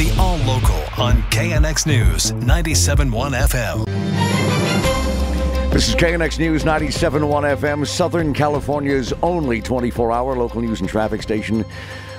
The All Local on KNX News 97.1 FM. This is KNX News 97.1 FM, Southern California's only 24 hour local news and traffic station.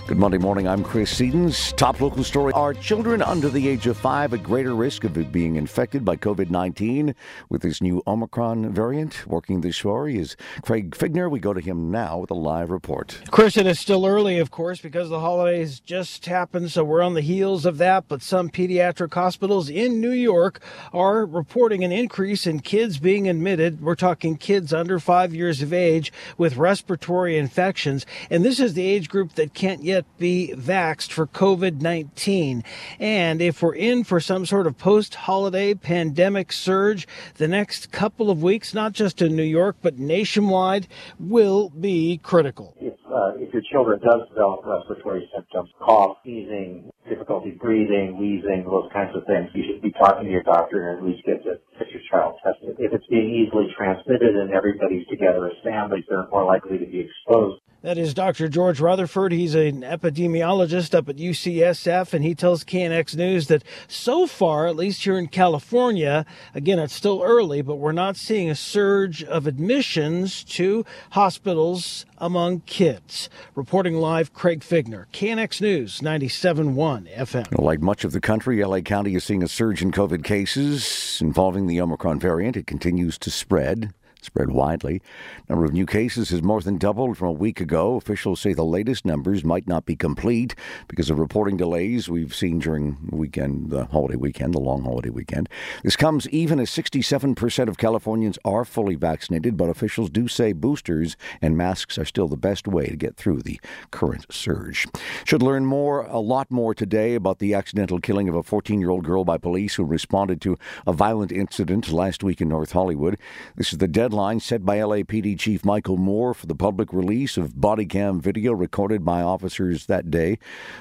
Good Monday morning. I'm Chris Sedens. Top local story. Are children under the age of five at greater risk of being infected by COVID 19 with this new Omicron variant? Working this story is Craig Fiegener. We go to him now with a live report. Chris, it is still early, of course, because the holidays just happened, so we're on the heels of that. But some pediatric hospitals in New York are reporting an increase in kids being admitted. We're talking kids under five years of age with respiratory infections. And this is the age group that can't yet be vaxxed for COVID 19. And if we're in for some sort of post holiday pandemic surge, the next couple of weeks, not just in New York, but nationwide, will be critical. If, uh, if your children does develop respiratory symptoms, cough, sneezing, difficulty breathing, wheezing, those kinds of things, you should be talking to your doctor and at least get, the, get your child tested. If it's being easily transmitted and everybody's together as families, they're more likely to be exposed. That is Dr. George Rutherford. He's an epidemiologist up at UCSF, and he tells KNX News that so far, at least here in California, again, it's still early, but we're not seeing a surge of admissions to hospitals among kids. Reporting live, Craig Fiegener, KNX News, 97.1 FM. Like much of the country, LA County is seeing a surge in COVID cases involving the Omicron variant. It continues to spread spread widely. Number of new cases has more than doubled from a week ago. Officials say the latest numbers might not be complete because of reporting delays we've seen during the weekend, the holiday weekend, the long holiday weekend. This comes even as 67% of Californians are fully vaccinated, but officials do say boosters and masks are still the best way to get through the current surge. Should learn more, a lot more today about the accidental killing of a 14-year-old girl by police who responded to a violent incident last week in North Hollywood. This is the deadline deadline set by LAPD Chief Michel Moore for the public release of body cam video recorded by officers that day.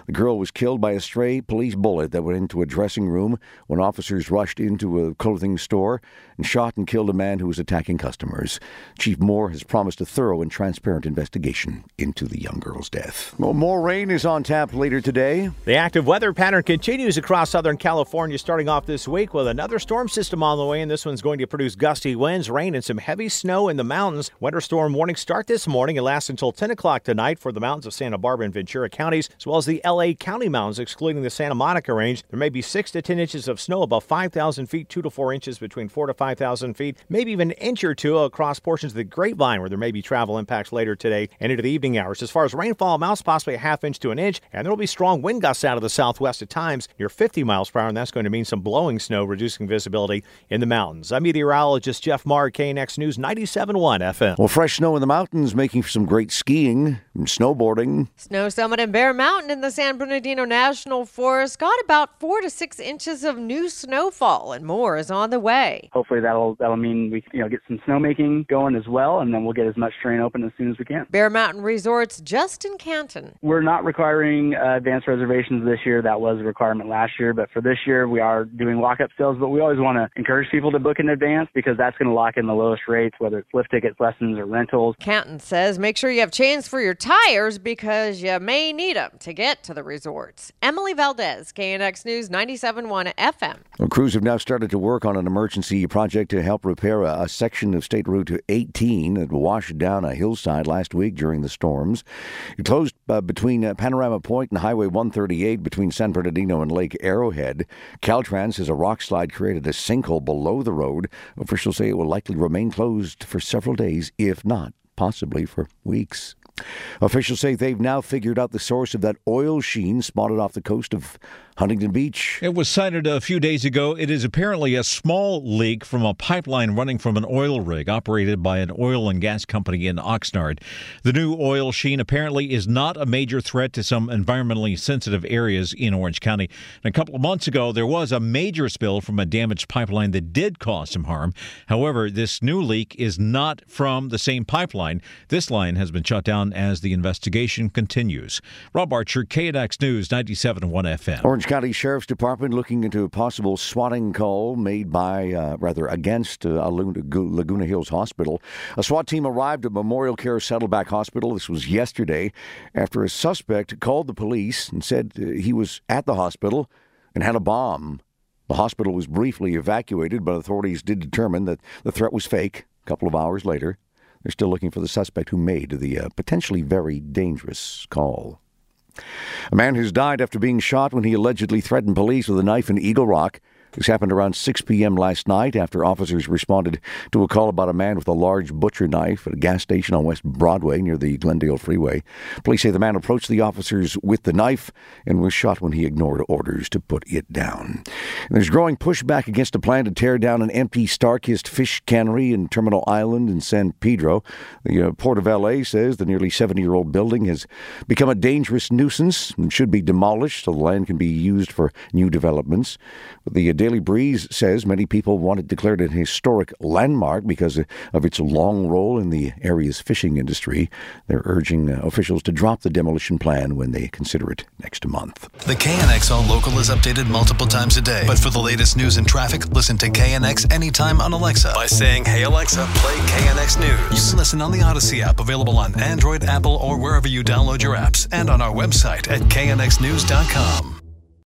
The girl was killed by a stray police bullet that went into a dressing room when officers rushed into a clothing store and shot and killed a man who was attacking customers. Chief Moore has promised a thorough and transparent investigation into the young girl's death. Well, more rain is on tap later today. The active weather pattern continues across Southern California starting off this week with another storm system on the way, and this one's going to produce gusty winds, rain, and some heavy snow in the mountains. Winter storm warning start this morning and lasts until 10 o'clock tonight for the mountains of Santa Barbara and Ventura counties, as well as the LA County mountains, excluding the Santa Monica range. There may be 6 to 10 inches of snow above 5,000 feet, 2 to 4 inches between 4 to 5,000 feet, maybe even an inch or two across portions of the Grapevine, where there may be travel impacts later today and into the evening hours. As far as rainfall amounts, possibly a half inch to an inch, and there will be strong wind gusts out of the southwest at times near 50 miles per hour, and that's going to mean some blowing snow, reducing visibility in the mountains. I'm meteorologist Jeff Marr, KNX News 97.1 FM. Well, fresh snow in the mountains making for some great skiing and snowboarding. Snow Summit and Bear Mountain in the San Bernardino National Forest got about four to six inches of new snowfall, and more is on the way. Hopefully that'll that'll mean we you know get some snowmaking going as well, and then we'll get as much terrain open as soon as we can. Bear Mountain Resorts Justin Kanton. We're not requiring uh, advanced reservations this year. That was a requirement last year, but for this year we are doing walk-up sales. But we always want to encourage people to book in advance because that's going to lock in the lowest rates, whether it's lift tickets, lessons, or rentals. Kanton says make sure you have chains for your tires because you may need them to get to the resorts. Emily Valdez, KNX News 97.1 FM. Well, crews have now started to work on an emergency project to help repair a, a section of State Route 18 that washed down a hillside last week during the storms. It closed uh, between uh, Panorama Point and Highway 138 between San Bernardino and Lake Arrowhead. Caltrans says a rock slide created a sinkhole below the road. Officials say it will likely remain closed for several days, if not possibly for weeks. Officials say they've now figured out the source of that oil sheen spotted off the coast of Huntington Beach. It was cited a few days ago. It is apparently a small leak from a pipeline running from an oil rig operated by an oil and gas company in Oxnard. The new oil sheen apparently is not a major threat to some environmentally sensitive areas in Orange County. And a couple of months ago, there was a major spill from a damaged pipeline that did cause some harm. However, this new leak is not from the same pipeline. This line has been shut down as the investigation continues. Rob Archer, KNX News, 97.1 FM. Orange County Sheriff's Department looking into a possible swatting call made by, uh, rather, against uh, Laguna Hills Hospital. A SWAT team arrived at Memorial Care Saddleback Hospital. This was yesterday after a suspect called the police and said uh, he was at the hospital and had a bomb. The hospital was briefly evacuated, but authorities did determine that the threat was fake a couple of hours later. They're still looking for the suspect who made the uh, potentially very dangerous call. A man who's died after being shot when he allegedly threatened police with a knife in Eagle Rock this happened around 6 p.m. last night after officers responded to a call about a man with a large butcher knife at a gas station on West Broadway near the Glendale Freeway. Police say the man approached the officers with the knife and was shot when he ignored orders to put it down. And there's growing pushback against a plan to tear down an empty Starkist fish cannery in Terminal Island in San Pedro. The uh, Port of LA says the nearly 70 year old building has become a dangerous nuisance and should be demolished so the land can be used for new developments. The Daily Breeze says many people want it declared an historic landmark because of its long role in the area's fishing industry. They're urging uh, officials to drop the demolition plan when they consider it next month. The KNX All Local is updated multiple times a day. But for the latest news and traffic, listen to KNX anytime on Alexa by saying, Hey Alexa, play KNX News. You can listen on the Audacy app, available on Android, Apple, or wherever you download your apps, and on our website at knxnews.com.